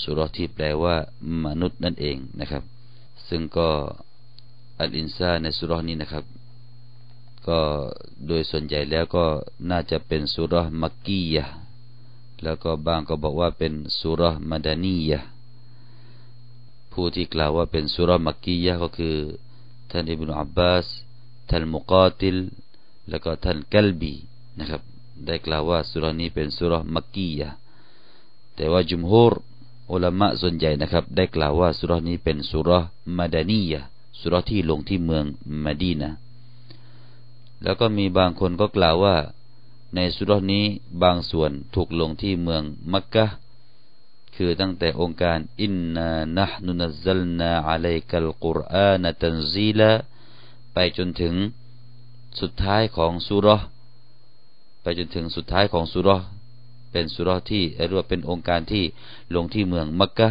สุรที่แปลว่ามนุษย์นั่นเองนะครับ ซึ่งก็อัลอินซาในสุรนี้นะครับ ก็โดยส่วนใหญ่แล้วก็น่าจะเป็นสุรมักกียะแล้วก็บางก็บอกว่าเป็นสุรมาดานียะผู้ที่กล่าวว่าเป็นสุรมักกียะก็คือท่านอิบนุอับบาสท่านมุกาติลแล้วก็ท่านกัลบีนะครับ ได้กล่าวว่าสุรนี้เป็นสุรมักกียะแต่ว่าจุมฮูร อุลามะส่วนใหญ่นะครับ ได้กล่าวว่าสุรนี้เป็นสุรมาดานียะสุรที่ลงที่เมืองมาดีนะแล้วก็มีบางคนก็กล่าวว่า ในสุรนี้บางส่วนถูกลงที่เมืองมักกะคือตั้งแต่องค์การอินนานะนุนัซลนาอะลัยกัลกุรอานตันซีลาไปจนถึงสุดท้ายของสุรไปจนถึงสุดท้ายของสุร เป็นสุรที่เรียกว่าเป็นองค์การที่ลงที่เมืองมักกะ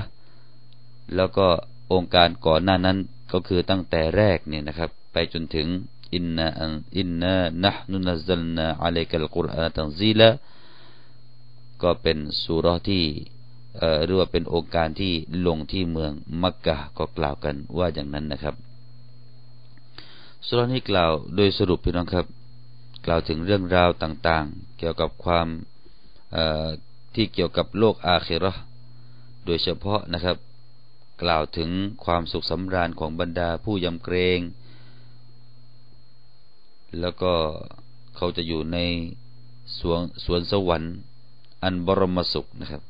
แล้วก็องค์การก่อนหน้านั้นก็คือตั้งแต่แรกเนี่ยนะครับ ไปจนถึงอินนาอินนานะนุนซัลนาอะลัยกัลกุรอานตันซีลาก็เป็นสุรที่เรียกว่าเป็นองค์การที่ลงที่เมืองมักกะก็กล่าวกันว่าอย่างนั้นนะครับสุรนี้กล่าวโดยสรุปพี่น้องครับ กล่าวถึงเรื่องราวต่างๆ เกี่ยวกับความ ที่เกี่ยวกับโลกอาคิรอโดยเฉพาะนะครับ กล่าวถึงความสุขสำราญของบรรดาผู้ยำเกรง แล้วก็เขาจะอยู่ในสวนสวนสวรรค์ อันบรมสุขนะครับ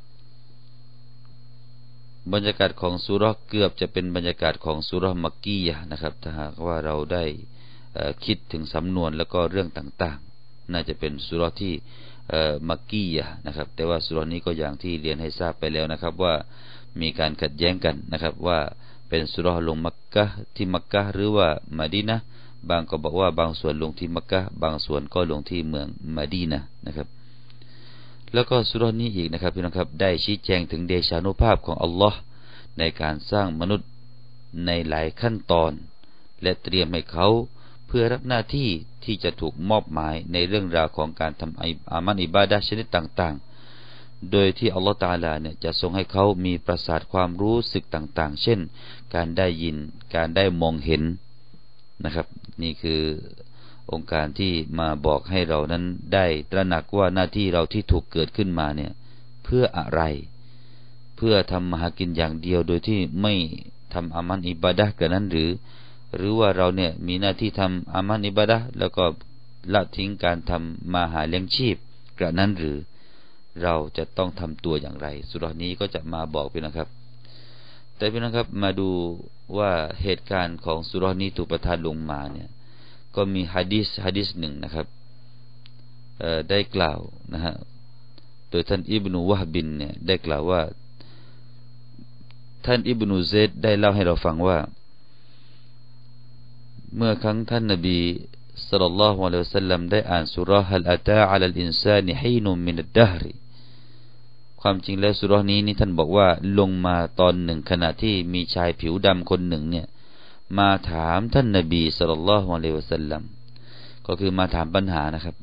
บรรยากาศของสุรเกือบจะเป็นบรรยากาศของสุรมักกียะนะครับ ถ้าหากว่าเราได้คิดถึงสำนวนแล้วก็เรื่องต่างๆ น่าจะเป็นสุรที่ มักกี้ยะนะครับ แต่ว่าสุรนี้ก็อย่างที่เรียนให้ทราบไปแล้วนะครับ ว่ามีการขัดแย้งกันนะครับ ว่าเป็นสุรลงมักกะที่มักกะหรือว่ามาดีนะบางก็บอกว่าบางส่วนลงที่มักกะบางส่วนก็ลงที่เมืองมาดีนะนะครับ แล้วก็สุรนี้อีกนะครับพี่น้องครับได้ชี้แจงถึงเดชานุภาพของอัลลอฮ์ในการสร้างมนุษย์ในหลายขั้นตอน และเตรียมให้เขา พื่อรับหน้าที่ที่จะถูกมอบหมายในเรื่องราวของการทำอามันอิบาดะชนิดต่างๆ โดยที่อัลลอฮฺตาลาเนี่ยจะทรงให้เขามีประสาทความรู้สึกต่างๆ เช่น การได้ยิน การได้มองเห็นนะครับ นี่คือองค์การที่มาบอกให้เรานั้นได้ตระหนักว่าหน้าที่เราที่ถูกเกิดขึ้นมาเนี่ยเพื่ออะไร เพื่อทำมาหากินอย่างเดียวโดยที่ไม่ทำอามันอิบาดะกันนั้นหรือ หรือว่าเราเนี่ยมีหน้าที่ทำอามันอิบาดะแล้วก็ละทิ้งการทำมาหาเลี้ยงชีพ กระนั้นหรือเราจะต้องทำตัวอย่างไร สุรานี้ก็จะมาบอกพี่นะครับ แต่พี่นะครับมาดูว่าเหตุการณ์ของสุรานี้ถูกประทานลงมาเนี่ยก็มีฮะดิษฮะดิษหนึ่งนะครับได้กล่าวนะฮะโดยท่านอิบนุวะบินเนี่ยได้กล่าวว่า ท่านอิบนุเซดได้เล่าให้เราฟังว่า เมื่อครั้งท่านนบีสัลลัลลอฮุอะลัยฮิวะสัลลัมได้อ่านสุราฮัลอาตาอัลลอินซานิฮีนุมินดดฮรีความจริงแล้วสุรานี้นี่ท่านบอกว่าลงมาตอนหนึ่งขณะที่มีชายผิวดำคนหนึ่งเนี่ยมาถามท่านนบีสัลลัลลอฮุอะลัยวะสัลลัมก็คือมาถามปัญหานะครับ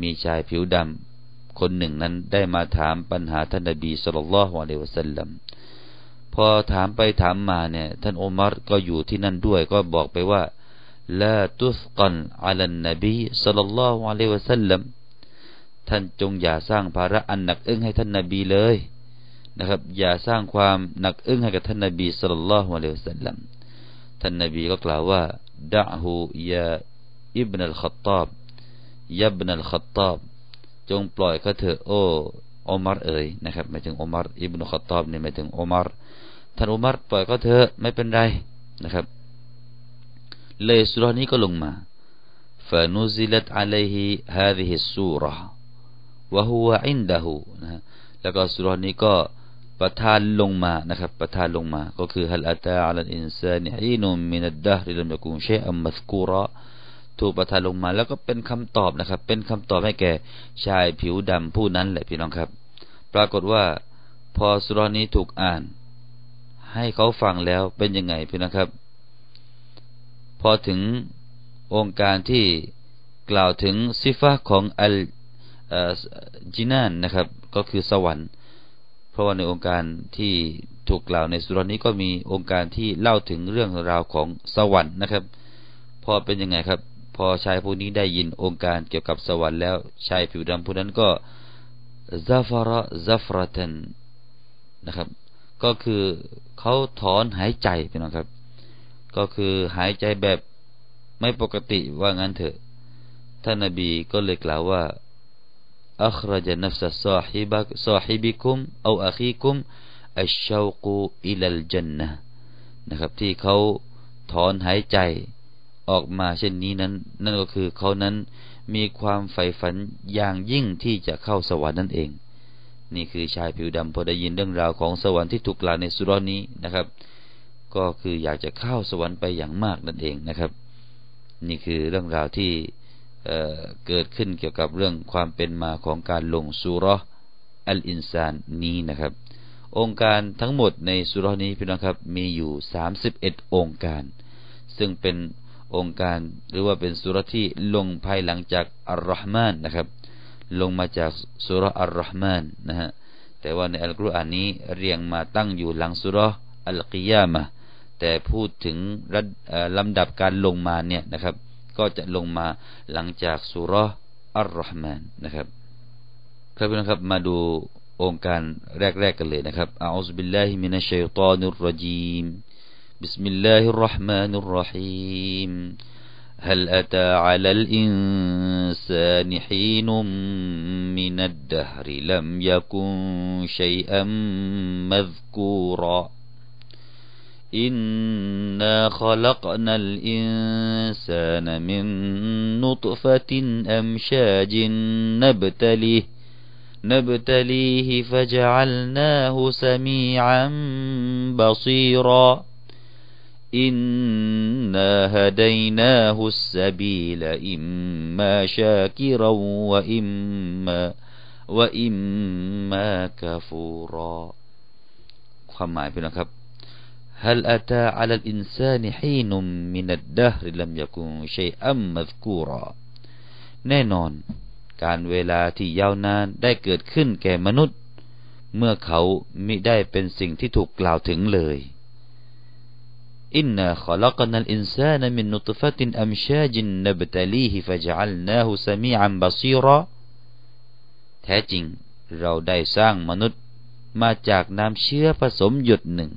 มีชายผิวดำคนหนึ่งนั้นได้มาถามปัญหาท่านนบีสัลลัลลอฮุอะลัยวะสัลลัมพอถามไปถามมาเนี่ยท่านอุมัรก็อยู่ที่นั่นด้วยก็บอกไปว่า ลาตุสกันอัลนบีสัลลัลลอฮุอะลัยวะสัลลัมท่านจงอย่าสร้างภาระอันหนักอึ้งให้ท่านนบีเลยนะครับ อย่าสร้างความหนักอึ้งให้กับท่านนบีสัลลัลลอฮุอะลัยวะสัลลัมท่านนบีก็กล่าวว่าดะฮูยาอิบนัลขัตตาบยับนัลขัตตาบจงปล่อยเขาเถอะโอ้อุมารเอ๋ยนะครับหมายถึงอุมารอิบนุขัตตาบเนี่ยหมายถึงอุมารท่านอุมารปล่อยเขาเถอะไม่เป็นไรนะครับ เลยสุรานี้ก็ลงมาฟานุซิลัตอะลัยฮิฮาดิฮิสูราวะฮุวะอินดะฮูนะแล้วก็สุรานี้ก็ประทานลงมานะครับประทานลงมา ก็คือฮัลอาตาอัลอินซานิฮีนุมินัดดะฮริลัมยกุมเชอัมมัสกูระถูกประทานลงมาแล้วก็เป็นคำตอบนะครับ เป็นคำตอบให้แก่ชายผิวดำผู้นั้นแหละพี่น้องครับ ปรากฏว่าพอสุรานี้ถูกอ่าน ให้เขาฟังแล้วเป็นยังไงพี่นะครับ พอถึงองค์การที่กล่าวถึงซิฟะของอัลจินานนะครับ ก็คือสวรรค์ เพราะว่าในองค์การที่ถูกกล่าวในสุรนี้ก็มีองค์การที่เล่าถึงเรื่องราวของสวรรค์นะครับ พอเป็นยังไงครับ พอชายผู้นี้ได้ยินองค์การเกี่ยวกับสวรรค์แล้วชายผิวดำผู้นั้นก็ซาฟาระซาฟรตันนะครับ ก็คือเขาถอนหายใจพี่น้องครับ ก็คือหายใจแบบไม่ปกติว่างั้นเถอะ ท่านนบีก็เลยกล่าวว่าอัครจนัฟสัสอฮิบักซอฮิบิคุมเอาอาคีคุมอัชชาวกูอิลลจันนะนะครับ ที่เขาถอนหายใจออกมาเช่นนี้นั้น นั่นก็คือเขานั้นมีความใฝ่ฝันอย่างยิ่งที่จะเข้าสวรรค์นั่นเอง นี่คือชายผิวดำพอได้ยินเรื่องราวของสวรรค์ที่ถูกกล่าวในสุรนี้นะครับ ก็คืออยากจะเข้าสวรรค์ไปอย่างมากนั่นเองนะครับ นี่คือเรื่องราวที่เกิดขึ้นเกี่ยวกับเรื่องความเป็นมาของการลงสุรอัลอินซานนี้นะครับ องค์การทั้งหมดในสุรนี้พี่น้องครับมีอยู่สามสิบเอ็ดองค์การ ซึ่งเป็นองค์การหรือว่าเป็นสุรที่ลงภายหลังจากอัลลอฮ์มานนะครับ ลงมาจากสุรอัลลอฮ์มานนะฮะแต่ว่าในอัลกุรอานนี้เรียงมาตั้งอยู่หลังสุรอัลกิยามะ แต่พูดถึงลำดับการลงมาเนี่ยนะครับก็จะลงมาหลังจากสุรอัลรอฮ์มานนะครับครับพี่น้องครับมาดูองค์การแรกๆกันเลยนะครับอัลลอฮฺบิลลาฮิมินัชชัยฏอนุรรจีม بسم الله الرحمن الرحيم هل أتى على الإنسان حين من الدهر لم يكن شيئا مذكورا إنا خلقنا الإنسان من نطفة أمشاج نبتليه نبتليه فجعلناه سميعا بصيرا إنا هديناه السبيل إما شاكرا وإما وإما كفورا ความหมายเป็นนะครับ هل أتى على الإنسان حين من الدهر لم يكن شيئا مذكورا แน่นอน การเวลาที่ยาวนานได้เกิดขึ้นแก่มนุษย์ เมื่อเขามิได้เป็นสิ่งที่ถูกกล่าวถึงเลย อินนาขลักนัลอินซานมินนุตฟะตินอัมชาจินนบตลีฮิฟจัลนาหุสมีอัมบาซีรอแท้จริงเราได้สร้างมนุษย์มาจากน้ำเชื้อผสมหยดหนึ่ง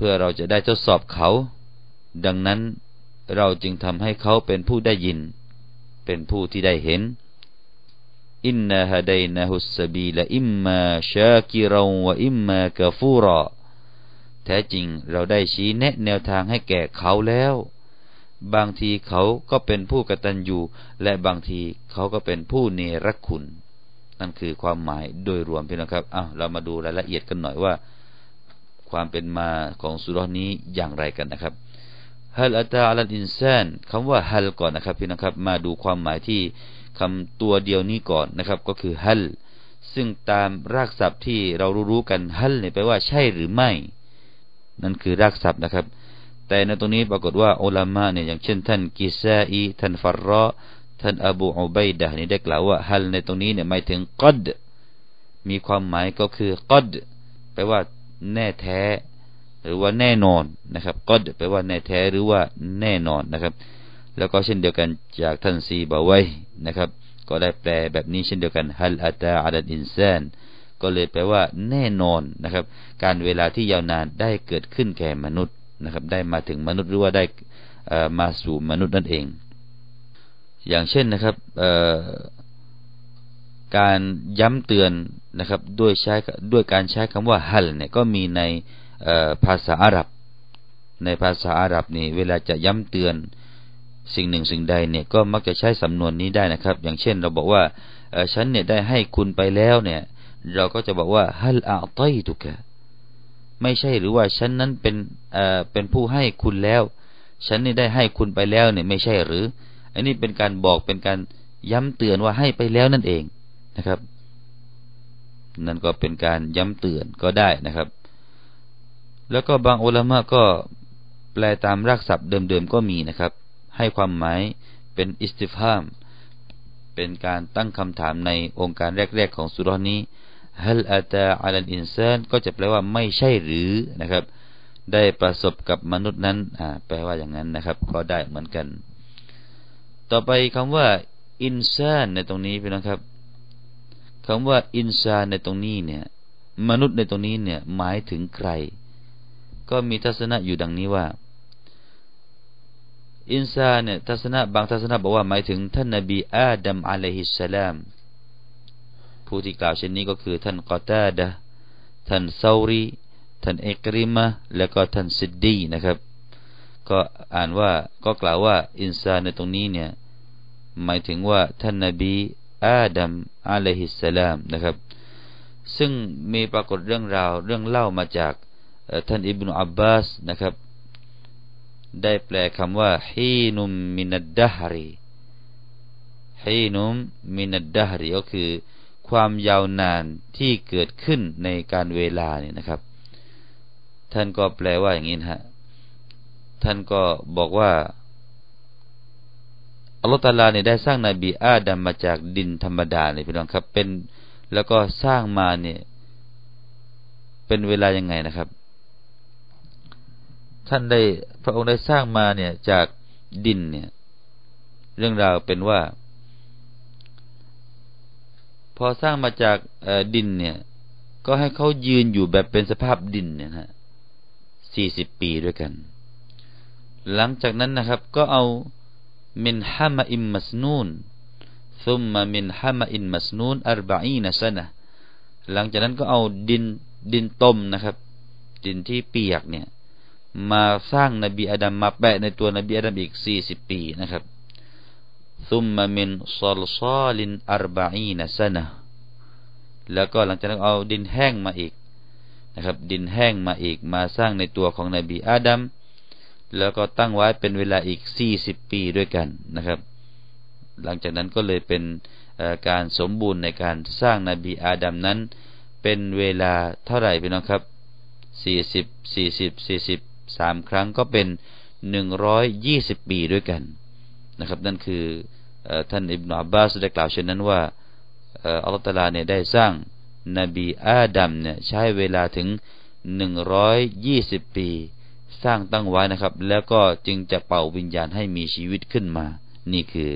พื่อเราจะได้ทดสอบเขา ดังนั้นเราจึงทำให้เขาเป็นผู้ได้ยิน เป็นผู้ที่ได้เห็นอินนาฮะดนะฮุสบีละอิมมาชากิราวะอิมมากฟูรอแท้จริงเราได้ชี้แนะแนวทางให้แก่เขาแล้ว บางทีเขาก็เป็นผู้กตัญญูและบางทีเขาก็เป็นผู้เนรคุณ นั่นคือความหมายโดยรวมพี่น้องครับอ้าวเรามาดูรายละเอียดกันหน่อยว่า ความเป็นมาของสุรนี้อย่างไรกันนะครับฮัลอัตาอัลอินซานคำว่าฮัลก่อนนะครับพี่นะครับ มาดูความหมายที่คำตัวเดียวนี้ก่อนนะครับ ก็คือฮัลซึ่งตามรากศัพท์ที่เรารู้ๆกันฮัลเนี่ยแปลว่าใช่หรือไม่ นั่นคือรากศัพท์นะครับ แต่ในตรงนี้ปรากฏว่าอัลามะเนี่ยอย่างเช่น ท่านกิซาอีท่านฟารรอท่านอบูอุบัยดะนี่ได้กล่าวว่าฮัลในตรงนี้เนี่ยหมายถึงกัดมีความหมายก็คือกัดแปลว่า แน่แท้ หรือว่าแน่นอนนะครับ ก็แปลว่าแน่แท้หรือว่าแน่นอนนะครับ แล้วก็เช่นเดียวกันจากท่านซีบาไว้นะครับ ก็ได้แปลแบบนี้เช่นเดียวกันฮัลอัตาอัลอินซานก็เลยแปลว่าแน่นอนนะครับ การเวลาที่ยาวนานได้เกิดขึ้นแก่มนุษย์นะครับ ได้มาถึงมนุษย์หรือว่าได้มาสู่มนุษย์นั่นเอง อย่างเช่นนะครับ การย้ำเตือนนะครับด้วยใช้ด้วยการใช้คำว่าฮัลเนี่ยก็มีในภาษาอาหรับ ในภาษาอาหรับนี่เวลาจะย้ำเตือนสิ่งหนึ่งสิ่งใดเนี่ยก็มักจะใช้สำนวนนี้ได้นะครับ อย่างเช่นเราบอกว่าฉันเนี่ยได้ให้คุณไปแล้วเนี่ยเราก็จะบอกว่าฮัลอาตัยตุกะไม่ใช่หรือว่าฉันนั้นเป็นเอ่อเป็นผู้ให้คุณแล้ว ฉันนี่ได้ให้คุณไปแล้วเนี่ยไม่ใช่หรือ อันนี้เป็นการบอกเป็นการย้ำเตือนว่าให้ไปแล้วนั่นเอง นะครับ นั่นก็เป็นการย้ำเตือนก็ได้นะครับ แล้วก็บางอุลามะก็แปลตามรากศัพท์เดิมๆก็มีนะครับ ให้ความหมายเป็นอิสติฟามเป็นการตั้งคำถามในองค์การแรก ๆ ของสุรนี้ฮัลอาตาอัลอินซานก็จะแปลว่าไม่ใช่หรือนะครับ ได้ประสบกับมนุษย์นั้นอ่าแปลว่าอย่างนั้นนะครับ ก็ได้เหมือนกัน ต่อไปคำว่าอินซานในตรงนี้พี่น้องครับ คำว่าอินซานในตรงนี้เนี่ย มนุษย์ในตรงนี้เนี่ยหมายถึงใคร ก็มีทัศนะอยู่ดังนี้ว่า อินซาเนี่ยทัศนะบางทัศนะบอกว่าหมายถึงท่านนบีอาดัมอะลัยฮิสสลามผู้ที่กล่าวเช่นนี้ก็คือท่านกอตาดะท่านซารีท่านเอกริมะและก็ท่านซิดดีนะครับ ก็อ่านว่าก็กล่าวว่าอินซาในตรงนี้เนี่ยหมายถึงว่าท่านนบี อาดัมอะลัยฮิสสลามนะครับ ซึ่งมีปรากฏเรื่องราวเรื่องเล่ามาจากท่านอิบนุอับบาสนะครับ ได้แปลคำว่าฮีนุมมินัดดะฮรีฮีนุมมินัดดะฮรีก็คือความยาวนานที่เกิดขึ้นในการเวลาเนี่ยนะครับ ท่านก็แปลว่าอย่างนี้ฮะท่านก็บอกว่า อัลลอฮฺตาลาเนี่ยได้สร้างนาบีอาดัมมาจากดินธรรมดาเนี่ยพี่น้องครับ เป็นแล้วก็สร้างมาเนี่ยเป็นเวลายังไงนะครับ ท่านได้พระองค์ได้สร้างมาเนี่ยจากดินเนี่ย เรื่องราวเป็นว่า พอสร้างมาจากดินเนี่ย ก็ให้เขายืนอยู่แบบเป็นสภาพดินเนี่ยฮะสี่สิบปีด้วยกัน หลังจากนั้นนะครับ ก็เอา มินฮามอิมมัสนูนซุมมามินฮามอินมัสนูนอัรบะอีนะซนะหลังจากนั้นก็เอาดินดินต้มนะครับ ดินที่เปียกเนี่ย มาสร้างนบีอาดัมมาแปะในตัวนบีอาดัมอีกสี่สิบปีนะครับซุมมามินซอลซอลินอารบะอีนสนะแล้วก็หลังจากนั้นเอาดินแห้งมาอีกนะครับ ดินแห้งมาอีกมาสร้างในตัวของนบีอาดัม แล้วก็ตั้งไว้เป็นเวลาอีกสี่สิบปีด้วยกันนะครับ หลังจากนั้นก็เลยเป็นการสมบูรณ์ในการสร้างนบีอาดัมนั้น เป็นเวลาเท่าไหร่พี่น้องครับสี่สิบสี่สิบสี่สิบสามครั้งก็เป็นหนึ่งร้อยยี่สิบปีด้วยกันนะครับ นั่นคือท่านอิบนาอับบาสได้กล่าวเช่นนั้นว่าอัลลอฮฺตาลาเนี่ยได้สร้างนบีอาดัมเนี่ยใช้เวลาถึงหนึ่งร้อยยี่สิบปี สร้างตั้งไว้นะครับ แล้วก็จึงจะเป่าวิญญาณให้มีชีวิตขึ้นมา นี่คือ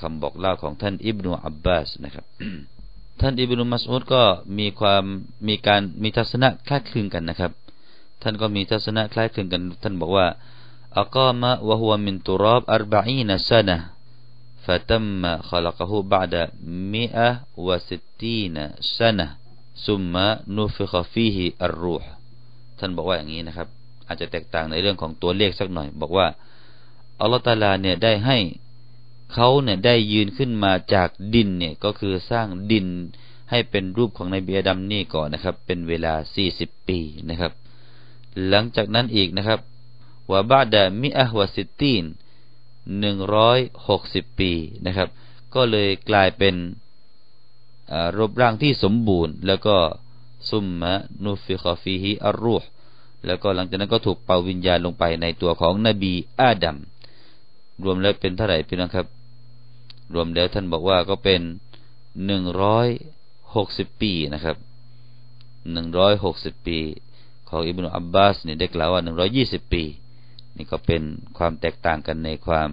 คำบอกเล่าของท่านอิบนาอับบาสนะครับ ท่านอิบนุมัสอุดก็มีความมีการมีทัศนะคล้ายคลึงกันนะครับท่านก็มีทัศนะคล้ายคลึงกัน ท่านบอกว่าอักามะวะฮุวมินตุรับอัรบะอีนซะนะ فتم خلقه بعد مئة وستين سنة ثم نفخ فيه الروح ท่านบอกว่าอย่างนี้นะครับ อาจจะแตกต่างในเรื่องของตัวเลขสักหน่อย บอกว่าอัลลอฮฺตาลาเนี่ยได้ให้เขาเนี่ยได้ยืนขึ้นมาจากดินเนี่ยก็คือสร้างดินให้เป็นรูปของนบีอาดัมนี่ก่อนนะครับ เป็นเวลาสี่สิบปีนะครับ หลังจากนั้นอีกนะครับวาบาดามิอะวสิตีนหนึ่งร้อยหกสิบปีนะครับ ก็เลยกลายเป็นรูปร่างที่สมบูรณ์ แล้วก็ซุมมะนูฟิคอฟีฮิอัรูห์ แล้วก็หลังจากนั้นก็ถูกเป่าวิญญาณลงไปในตัวของนบีอาดัมรวมแล้วเป็นเท่าไหร่พี่น้องครับ รวมแล้วท่านบอกว่าก็เป็นหนึ่งร้อยหกสิบปีนะครับหนึ่งร้อยหกสิบปี ของอิบนุอับบาสเนี่ยได้กล่าวว่าหนึ่งร้อยี่สิบปี นี่ก็เป็นความแตกต่างกันในความ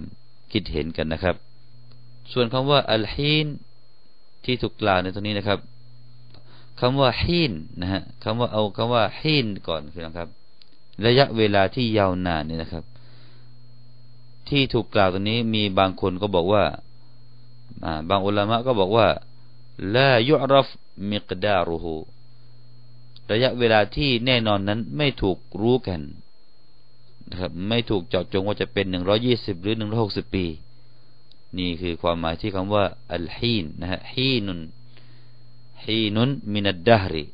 คิดเห็นกันนะครับ ส่วนคำว่าอัลฮีนที่ถูกกล่าวในตรงนี้นะครับ คำว่าฮีนนะฮะคำว่าเอาคำว่าฮีนก่อนคือนะครับ ระยะเวลาที่ยาวนานนี่นะครับ ที่ถูกกล่าวตรงนี้มีบางคนก็บอกว่าบางอุลามะก็บอกว่าละยุรฟมิกดารุหูระยะเวลาที่แน่นอนนั้นไม่ถูกรู้กันนะครับไม่ถูกเจาะจงว่าจะเป็นหนึ่งร้อยี่สิบหรือหนึ่งร้อหกสิบปี นี่คือความหมายที่คำว่าอัลฮีนนะฮะฮีนุน ฮีนุนมินัดดาริ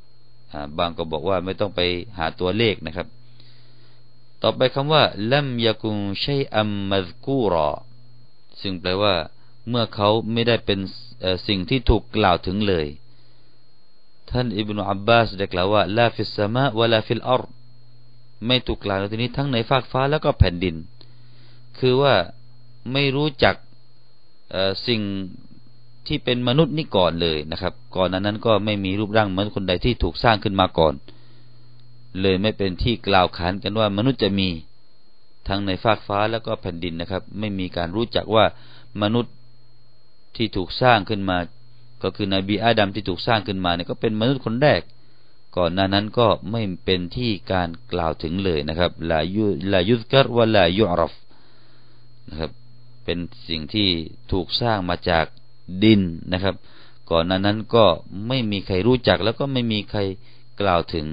บางก็บอกว่าไม่ต้องไปหาตัวเลขนะครับ ต่อไปคำว่าلم يكن شيئا مذكورا ซึ่งแปลว่า เมื่อเขาไม่ได้เป็นสิ่งที่ถูกกล่าวถึงเลย ท่านอิบนุอับบาสได้กล่าวว่าلا في السماء ولا في الأرض ไม่ถูกกล่าวในที่นี้ทั้งในฟากฟ้าแล้วก็แผ่นดิน คือว่าไม่รู้จักสิ่ง ที่เป็นมนุษย์นี่ก่อนเลยนะครับ ก่อนนั้นนั้นก็ไม่มีรูปร่างมนุษย์คนใดที่ถูกสร้างขึ้นมาก่อน เลยไม่เป็นที่กล่าวขานกันว่ามนุษย์จะมีทั้งในฟากฟ้าแล้วก็แผ่นดินนะครับ ไม่มีการรู้จักว่ามนุษย์ที่ถูกสร้างขึ้นมา ก็คือนบีอาดัมที่ถูกสร้างขึ้นมาเนี่ยก็เป็นมนุษย์คนแรก ก่อนหน้านั้นก็ไม่เป็นที่การกล่าวถึงเลยนะครับลายุลายุสกัรวะลายุอรฟนะครับเป็นสิ่งที่ถูกสร้างมาจาก ดินนะครับ ก่อนนั้นนั้นก็ไม่มีใครรู้จัก แล้วก็ไม่มีใครกล่าวถึง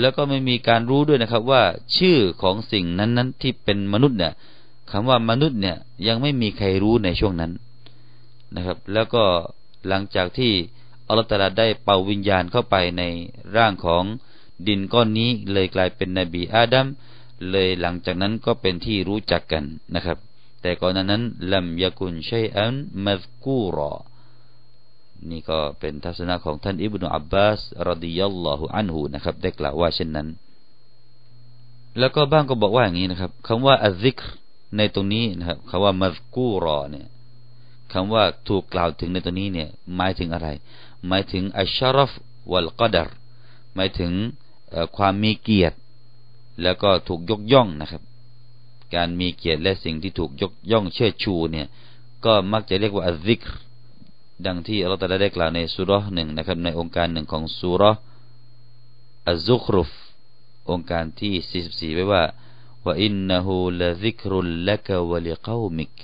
แล้วก็ไม่มีการรู้ด้วยนะครับ ว่าชื่อของสิ่งนั้นๆที่เป็นมนุษย์เนี่ยคำว่ามนุษย์เนี่ยยังไม่มีใครรู้ในช่วงนั้นนะครับ แล้วก็หลังจากที่อัลลอฮฺตาลาได้เป่าวิญญาณเข้าไปในร่างของดินก้อนนี้เลยกลายเป็นนบีอาดัมเลยหลังจากนั้นก็เป็นที่รู้จักกันนะครับ แต่ก่อนนั้นลัมยากุนชัยอันมัซกูรอนี่ก็เป็นทัศนะของท่านอิบนุอับบาสรดิยัลลอฮุอันหูนะครับได้กล่าวว่าเช่นนั้น แล้วก็บ้างก็บอกว่าอย่างนี้นะครับคำว่าอัซิกในตรงนี้นะครับคำว่ามัซกูรอเนี่ยคำว่าถูกกล่าวถึงในตรงนี้เนี่ยหมายถึงอะไร หมายถึงอัชชารฟวัลกดรหมายถึงความมีเกียรติ แล้วก็ถูกยกย่องนะครับ การมีเกียรติและสิ่งที่ถูกยกย่องเชิดชูเนี่ย ก็มักจะเรียกว่าอัซิกดังที่อัลลอฮฺได้กล่าวในสุเราะฮฺหนึ่งนะครับในโองการหนึ่งของสุเราะฮฺอัซซุครุฟโองการที่ 44 ไว้ว่า وإنه لذكر لك ولقومك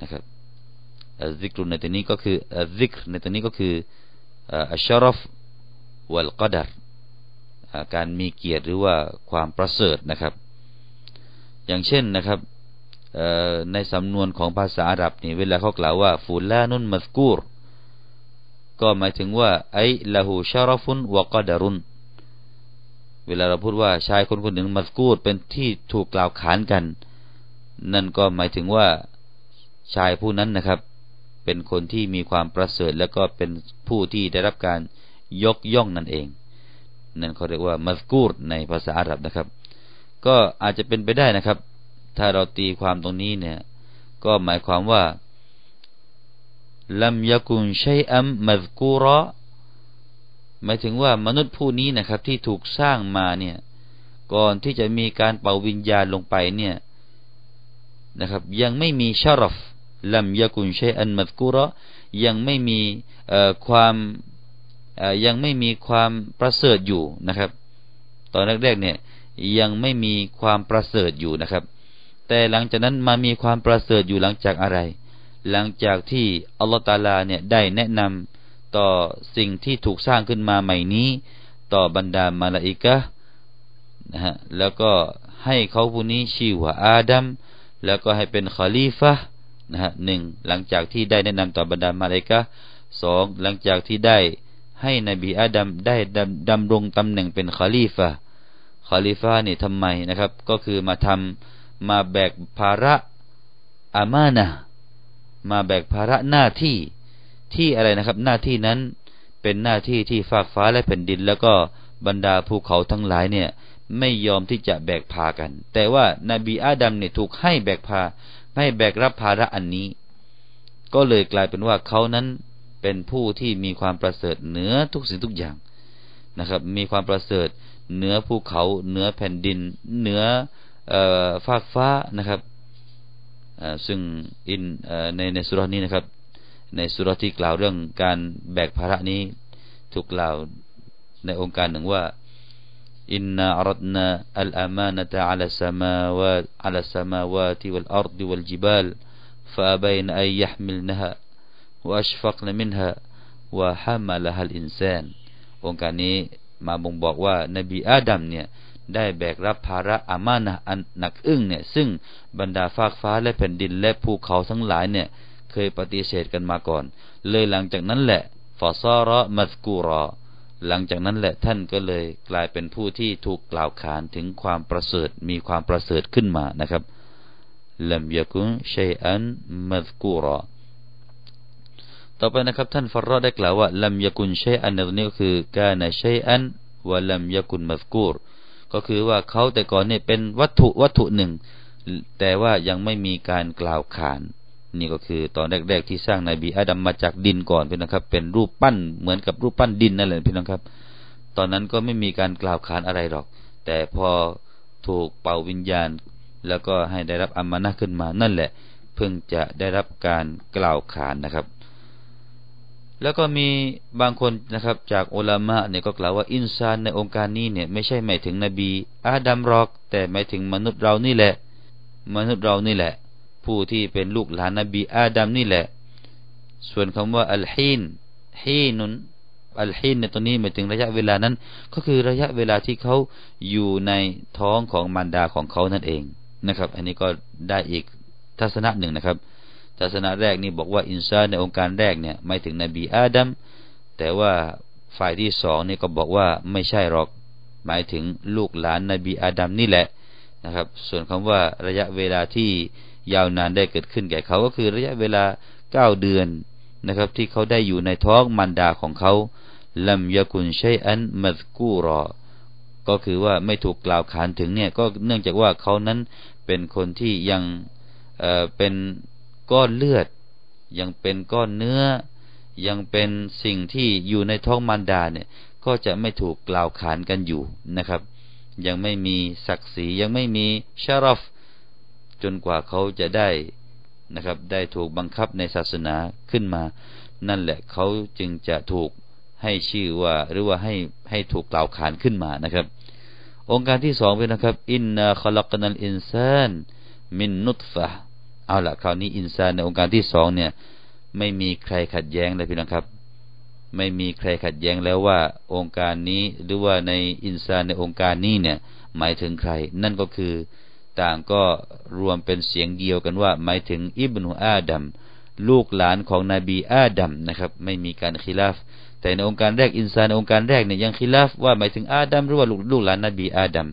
นะครับ الذكر ในตัวนี้ก็คืออัซิกในตัวนี้ก็คืออัชชรฟวัลกัดรการมีเกียรติหรือว่าความประเสริฐนะครับ อย่างเช่นนะครับในสำนวนของภาษาอาหรับนี่เวลาเขากล่าวว่าฟูลานุนมัสกูรก็หมายถึงว่าไอละหูชารฟุนวกดารุนเวลาเราพูดว่าชายคนคนหนึ่งมัสกูรเป็นที่ถูกกล่าวขานกัน นั่นก็หมายถึงว่าชายผู้นั้นนะครับ เป็นคนที่มีความประเสริฐแล้วก็เป็นผู้ที่ได้รับการยกย่องนั่นเอง นั่นเขาเรียกว่ามัสกูรในภาษาอาหรับนะครับ ก็อาจจะเป็นไปได้นะครับ ถ้าเราตีความตรงนี้เนี่ย ก็หมายความว่าลัมยากุนชัยอัมมัซกูรอหมายถึงว่ามนุษย์ผู้นี้นะครับ ที่ถูกสร้างมาเนี่ย ก่อนที่จะมีการเป่าวิญญาณลงไปเนี่ยนะครับ ยังไม่มีชารฟลัมยากุนชัยอันมัซกูรอยังไม่มีความยังไม่มีความประเสริฐอยู่นะครับ ตอนแรกๆเนี่ย ยังไม่มีความประเสริฐอยู่นะครับ แต่หลังจากนั้นมามีความประเสริฐอยู่หลังจากอะไร หลังจากที่อัลลอฮฺตาลาเนี่ยได้แนะนำต่อสิ่งที่ถูกสร้างขึ้นมาใหม่นี้ ต่อบรรดามาลาอิกะนะฮะแล้วก็ให้เขาผู้นี้ชื่อว่าอาดัมแล้วก็ให้เป็นคอลีฟะนะฮะหนึ่งหลังจากที่ได้แนะนำต่อบรรดามาลาอิกะสองหลังจากที่ได้ให้นบีอาดัมได้ดำรงตำแหน่งเป็นคอลีฟะ คอลิฟ้านี่ทำไมนะครับ ก็คือมาทำมาแบกภาระอามานะมาแบกภาระหน้าที่ที่อะไรนะครับ หน้าที่นั้นเป็นหน้าที่ที่ฟากฟ้าและแผ่นดิน แล้วก็บรรดาภูเขาทั้งหลายเนี่ยไม่ยอมที่จะแบกพากัน แต่ว่านาบีอาดัมเนี่ยถูกให้แบกพาให้แบกรับภาระอันนี้ ก็เลยกลายเป็นว่าเขานั้นเป็นผู้ที่มีความประเสริฐเหนือทุกสิ่งทุกอย่าง นะครับ มีความประเสริฐเหนือภูเขาเหนือแผ่นดินเหนือฟากฟ้านะครับซึ่งอินในในสุรานี้นะครับ ในสุรที่กล่าวเรื่องการแบกภาระนี้ถูกกล่าวในองค์การหนึ่งว่าอินนาอัรดนาอัลอามานะตะอัลสมาวาอัลสมาวาติวัลอัรดวัลจิบาล فأبين أن يحملنها وأشفقن منها وحملها الإنسان องค์การนี้มาบ่งบอกว่านบีอาดัมเนี่ยได้แบกรับภาระอามานะอันหนักอึ้งเนี่ยซึ่งบรรดาฟากฟ้าและแผ่นดินและภูเขาทั้งหลายเนี่ยเคยปฏิเสธกันมาก่อน เลยหลังจากนั้นแหละฟาซาระมัสกูรอหลังจากนั้นแหละท่านก็เลยกลายเป็นผู้ที่ถูกกล่าวขานถึงความประเสริฐมีความประเสริฐขึ้นมานะครับลัมยกุนชัยอันมัสกูรอ ต่อไปนะครับท่านฟารอได้กล่าวว่าลัมยกุนเชยอันในตรงนี้ก็คือกานะชัยอันวะลัมยกุนมัสกูรก็คือว่าเขาแต่ก่อนเนี่ยเป็นวัตถุวัตถุหนึ่ง แต่ว่ายังไม่มีการกล่าวขาน นี่ก็คือตอนแรก ๆ ที่สร้างนบีอาดัมมาจากดินก่อนพี่นะครับ เป็นรูปปั้นเหมือนกับรูปปั้นดินนั่นแหละพี่น้องครับ ตอนนั้นก็ไม่มีการกล่าวขานอะไรหรอก แต่พอถูกเป่าวิญญาณ แล้วก็ให้ได้รับอามานะขึ้นมานั่นแหละ เพิ่งจะได้รับการกล่าวขานนะครับ แล้วก็มีบางคนนะครับจากอุลามะเนี่ยก็กล่าวว่าอินซานในองค์การนี้เนี่ยไม่ใช่หมายถึงนบี อาดัมหรอก แต่หมายถึงมนุษย์เรานี่แหละ มนุษย์เรานี่แหละ ผู้ที่เป็นลูกหลานนบีอาดัมนี่แหละ ส่วนคำว่าอัลฮีนฮีนุนอัลฮีนในตัวนี้หมายถึงระยะเวลานั้น ก็คือระยะเวลาที่เขาอยู่ในท้องของมารดาของเขานั่นเองนะครับ อันนี้ก็ได้อีกทัศนะหนึ่งนะครับ ทัศนะแรกนี่บอกว่าอินซาในองค์การแรกเนี่ยหมายถึงนบีอาดัมแต่ว่าฝ่ายที่สองนี่ก็บอกว่าไม่ใช่หรอกหมายถึงลูกหลานนบีอาดัมนี่แหละนะครับ ส่วนคำว่าระยะเวลาที่ยาวนานได้เกิดขึ้นแก่เขาก็คือระยะเวลาเก้าเดือนนะครับ ที่เขาได้อยู่ในท้องมารดาของเขาลัมยากุนใช้อันมัดกูรอ ก็คือว่าไม่ถูกกล่าวขานถึงเนี่ยก็เนื่องจากว่าเขานั้นเป็นคนที่ยังเอ่อเป็น ก้อนเลือด ยังเป็นก้อนเนื้อ ยังเป็นสิ่งที่อยู่ในท้องมารดาเนี่ยก็จะไม่ถูกกล่าวขานกันอยู่นะครับ ยังไม่มีศักดิ์ศรียังไม่มีชารอฟจนกว่าเขาจะได้นะครับ ได้ถูกบังคับในศาสนาขึ้นมา นั่นแหละเขาจึงจะถูกให้ชื่อว่าหรือว่าให้ให้ถูกกล่าวขานขึ้นมานะครับ องค์การที่สองเป็นนะครับอินนาขลักนัลอินซานมินนุตฟะ เอาละคราวนี้อินซานในองค์การที่สองเนี่ย ไม่มีใครขัดแย้งเลยพี่น้องครับ ไม่มีใครขัดแย้งแล้วว่าองค์การนี้หรือว่าในอินซานในองค์การนี้เนี่ย หมายถึงใคร นั่นก็คือต่างก็รวมเป็นเสียงเดียวกันว่า หมายถึงابن آدم ลูกหลานของนบีอาดัมนะครับ ไม่มีการ خلافแต่ในองค์การแรกอินซานในองค์การแรกเนี่ยยังคิลาฟว่าหมายถึงอาดัมหรือว่าลูกหลานนบีอาดัม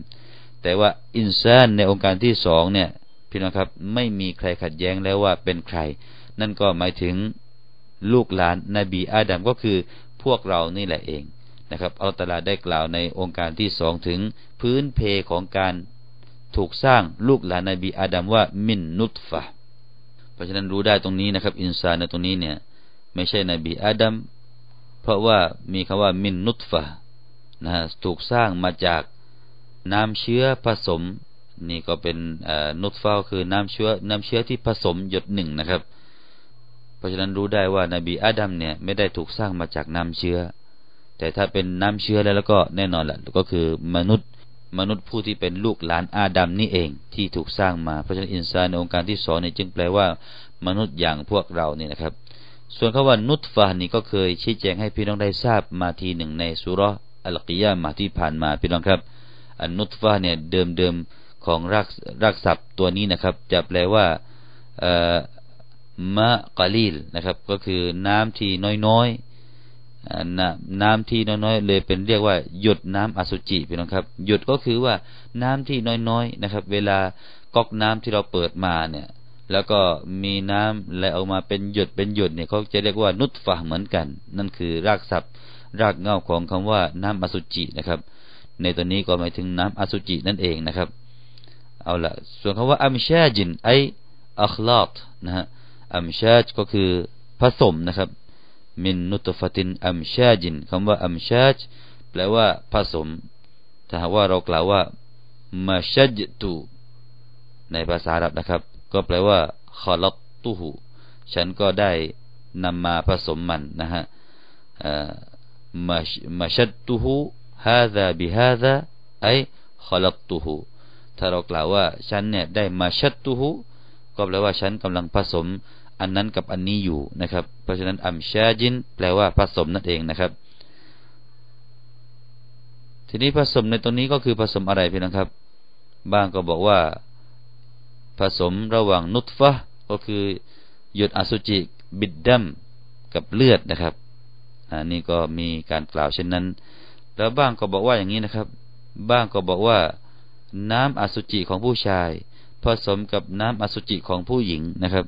แต่ว่าอินซานในองค์การที่สองเนี่ย พี่น้องครับ ไม่มีใครขัดแย้งแล้วว่าเป็นใคร นั่นก็หมายถึงลูกหลานนบีอาดัมก็คือพวกเรานี่แหละเองนะครับอัลตลาได้กล่าวในองค์การที่สองถึงพื้นเพของการถูกสร้างลูกหลานนบีอาดัมว่ามินนุตฟะเพราะฉะนั้นรู้ได้ตรงนี้นะครับ อินซานในตรงนี้เนี่ยไม่ใช่นบีอาดัมเพราะว่ามีคำว่ามินนุตฟะนะถูกสร้างมาจากน้ำเชื้อผสม นี่ก็เป็นนุตฟะคือน้ำเชื้อน้ำเชื้อที่ผสมหยดหนึ่งนะครับ เพราะฉะนั้นรู้ได้ว่านบีอาดัมเนี่ยไม่ได้ถูกสร้างมาจากน้ำเชื้อ แต่ถ้าเป็นน้ำเชื้อแล้วก็แน่นอนแหละก็คือมนุษย์มนุษย์ผู้ที่เป็นลูกหลานอาดัมนี่เองที่ถูกสร้างมาเพราะฉะนั้นอินซาในองค์การที่สองเนี่ยจึงแปลว่ามนุษย์อย่างพวกเราเนี่ยนะครับ ส่วนคาว่านุตฟานี่ก็เคยชี้แจงให้พี่น้องได้ทราบมาทีหนึ่งในสุรอัลกิยามาที่ผ่านมาพี่น้องครับอันนุตฟาเนี่ยเดิมเดิม ของรักรักศัพท์ตัวนี้นะครับ จะแปลว่ามะกะลีลนะครับ ก็คือน้ำที่น้อยๆน้ำที่น้อยๆ เลยเป็นเรียกว่าหยดน้ำอสุจิพี่น้องครับ หยดก็คือว่าน้ำที่น้อยๆนะครับ เวลาก๊อกน้ำที่เราเปิดมาเนี่ยแล้วก็มีน้ำไหลออกมาเป็นหยดเป็นหยดเนี่ยเขาจะเรียกว่านุตฟะเหมือนกัน นั่นคือรากศัพท์ รากเงาของคำว่าน้ำอสุจินะครับ ในตัวนี้ก็หมายถึงน้ำอสุจินั่นเองนะครับ เอาละส่วนคำว่าอัมชาจินไออัคลาตนะฮะอัมชาจก็คือผสมนะครับ มินนุตฟตินอัมชาจินคำว่าอัมชาจแปลว่าผสม ถ้าหากว่าเรากล่าวว่ามาชัจตุในภาษาอาหรับนะครับ ก็แปลว่าขลักตุหูฉันก็ได้นำมาผสมมันนะฮะมามาชัดตุหูฮาซาบิฮาซาไอขลักตุหู ถ้าเรากล่าวว่าฉันเนี่ยได้มาชัดตุหูก็แปลว่าฉันกำลังผสม อันนั้นกับอันนี้อยู่นะครับ เพราะฉะนั้นอัมชาจินแปลว่าผสมนั่นเองนะครับ ทีนี้ผสมในตรงนี้ก็คือผสมอะไรพี่นะครับบางก็บอกว่า ผสมระหว่างนุตฟะก็คือหยดอสุจิบิดดัมกับเลือดนะครับอันนี้ก็มีการกล่าวเช่นนั้น แล้วบ้างก็บอกว่าอย่างนี้นะครับ บ้างก็บอกว่า น้ำอสุจิของผู้ชาย ผสมกับน้ำอสุจิของผู้หญิงนะครับ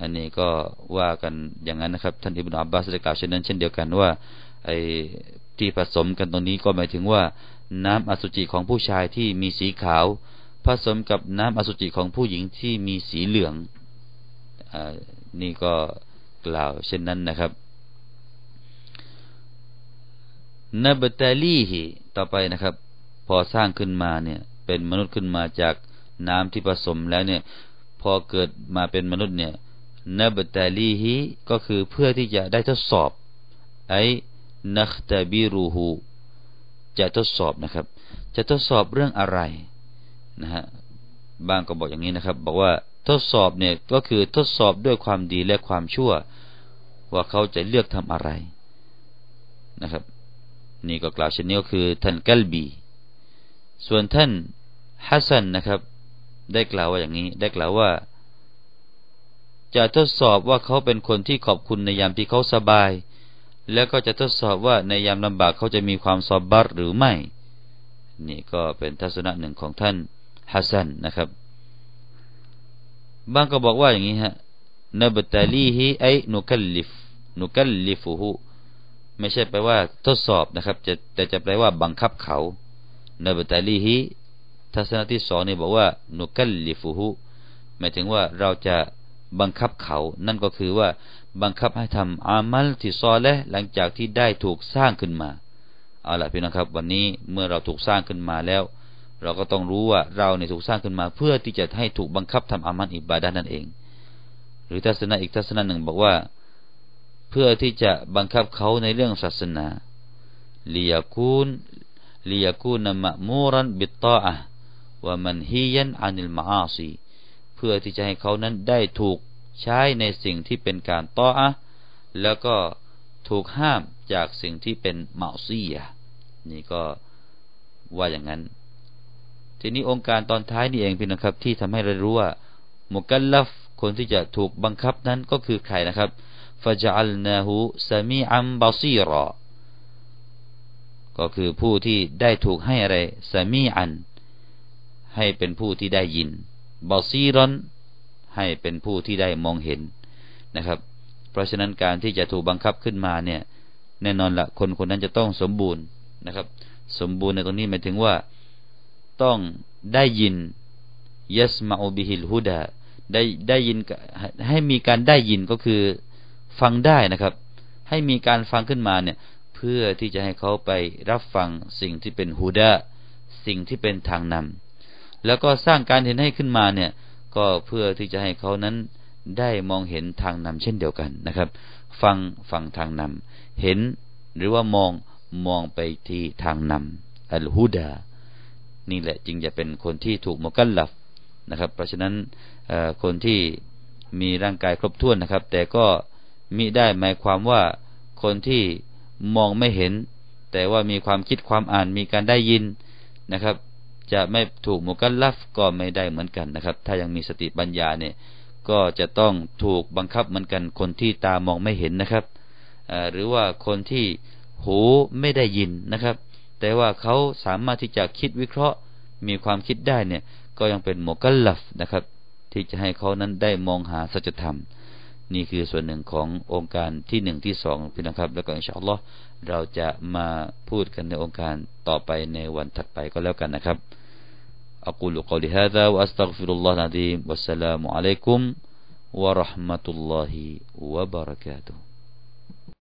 อันนี้ก็ว่ากันอย่างนั้นนะครับ ท่านอิบนาอับบาสได้กล่าวเช่นนั้นเช่นเดียวกันว่าไอ้ที่ผสมกันตรงนี้ก็หมายถึงว่า น้ำอสุจิของผู้ชายที่มีสีขาว ผสมกับน้ำอสุจิของผู้หญิงที่มีสีเหลืองอนี่ก็กล่าวเช่นนั้นนะครับนบตาลีฮีต่อไปนะครับ พอสร้างขึ้นมาเนี่ย เป็นมนุษย์ขึ้นมาจากน้ำที่ผสมแล้วเนี่ย พอเกิดมาเป็นมนุษย์เนี่ยนบตาลีฮีก็คือเพื่อที่จะได้ทดสอบ ไอ้นักตบิรูฮูจะทดสอบนะครับ จะทดสอบเรื่องอะไรนะฮะบางก็บอกอย่างนี้นะครับ บอกว่าทดสอบเนี่ยก็คือทดสอบด้วยความดีและความชั่ว ว่าเขาจะเลือกทำอะไรนะครับ นี่ก็กล่าวเช่นนี้ก็คือท่านกัลบี ส่วนท่าน ฮัสซันนะครับ ได้กล่าวว่าอย่างนี้ ได้กล่าวว่า จะทดสอบว่าเขาเป็นคนที่ขอบคุณในยามที่เขาสบาย แล้วก็จะทดสอบว่าในยามลำบากเขาจะมีความสอบบัตหรือไม่ นี่ก็เป็นทัศนะหนึ่งของท่านฮัสซันนะครับบางก็บอกว่าอย่างนี้ฮะนบตาลีฮีไอนุกัลลิฟนุกัลลิฟูฮูไม่ใช่แปลว่าทดสอบนะครับ จะแต่จะแปลว่าบังคับเขานบตาลีฮี ทัศนะที่สองนี่บอกว่านุกัลลิฟูฮูหมายถึงว่าเราจะบังคับเขา นั่นก็คือว่าบังคับให้ทำอามัลที่ซอและหลังจากที่ได้ถูกสร้างขึ้นมาเอาละพี่น้องครับ วันนี้เมื่อเราถูกสร้างขึ้นมาแล้ว เราก็ต้องรู้ว่าเราเนี่ยถูกสร้างขึ้นมา เพื่อที่จะให้ถูกบังคับทำอามันอิบาดานั่นเอง หรือทัศนะอีกทัศนะหนึ่งบอกว่า เพื่อที่จะบังคับเขาในเรื่องศาสนาลียกูนลียกูนมะมูรันบิตตาอะ ว่ามันฮียันอานิลมาอาซีเพื่อที่จะให้เขานั้นได้ถูกใช้ในสิ่งที่เป็นการต่ออะแล้วก็ถูกห้ามจากสิ่งที่เป็นเมาซียนี่ก็ว่าอย่างนั้น ทีนี้องค์การตอนท้ายนี่เองพี่นะครับ ที่ทำให้เรารู้ว่ามุกัลลัฟคนที่จะถูกบังคับนั้นก็คือใครนะครับฟาจัลนาหูสามีอัมบาซีรอก็คือผู้ที่ได้ถูกให้อะไรสามีอัน ให้เป็นผู้ที่ได้ยินบาซีรอนให้เป็นผู้ที่ได้มองเห็นนะครับ เพราะฉะนั้นการที่จะถูกบังคับขึ้นมาเนี่ยแน่นอนละคนคนนั้นจะต้องสมบูรณ์นะครับ สมบูรณ์ในตรงนี้หมายถึงว่าต้องได้ยินยัสมาอบิฮิลฮุดาได้ได้ยินให้มีการได้ยินก็คือฟังได้นะครับ ให้มีการฟังขึ้นมาเนี่ยเพื่อที่จะให้เขาไปรับฟังสิ่งที่เป็นฮูดาสิ่งที่เป็นทางนำ แล้วก็สร้างการเห็นให้ขึ้นมาเนี่ย ก็เพื่อที่จะให้เขานั้นได้มองเห็นทางนำเช่นเดียวกันนะครับ ฟังฟังทางนำเห็นหรือว่ามองมองไปที่ทางนำอัลฮุดา นี่แหละจึงจะเป็นคนที่ถูกมกัลลัฟนะครับ เพราะฉะนั้นคนที่มีร่างกายครบถ้วนนะครับ แต่ก็มิได้หมายความว่าคนที่มองไม่เห็น แต่ว่ามีความคิดความอ่านมีการได้ยินนะครับ จะไม่ถูกมุกัลลัฟก็ไม่ได้เหมือนกันนะครับ ถ้ายังมีสติปัญญาเนี่ยก็จะต้องถูกบังคับเหมือนกันคนที่ตามองไม่เห็นนะครับหรือว่าคนที่หูไม่ได้ยินนะครับ แต่ว่าเขาสามารถที่จะคิดวิเคราะห์มีความคิดได้เนี่ยก็ยังเป็นโมกัลลัฟนะครับ ที่จะให้เขานั้นได้มองหาสัจธรรม นี่คือส่วนหนึ่งขององค์การที่หนึ่งที่สองพี่นะครับ แล้วก็อินชาอัลลอฮ์เราจะมาพูดกันในองค์การต่อไปในวันถัดไปก็แล้วกันนะครับ أقول قولي هذا وأستغفر الله العظيم والسلام عليكم ورحمة الله وبركاته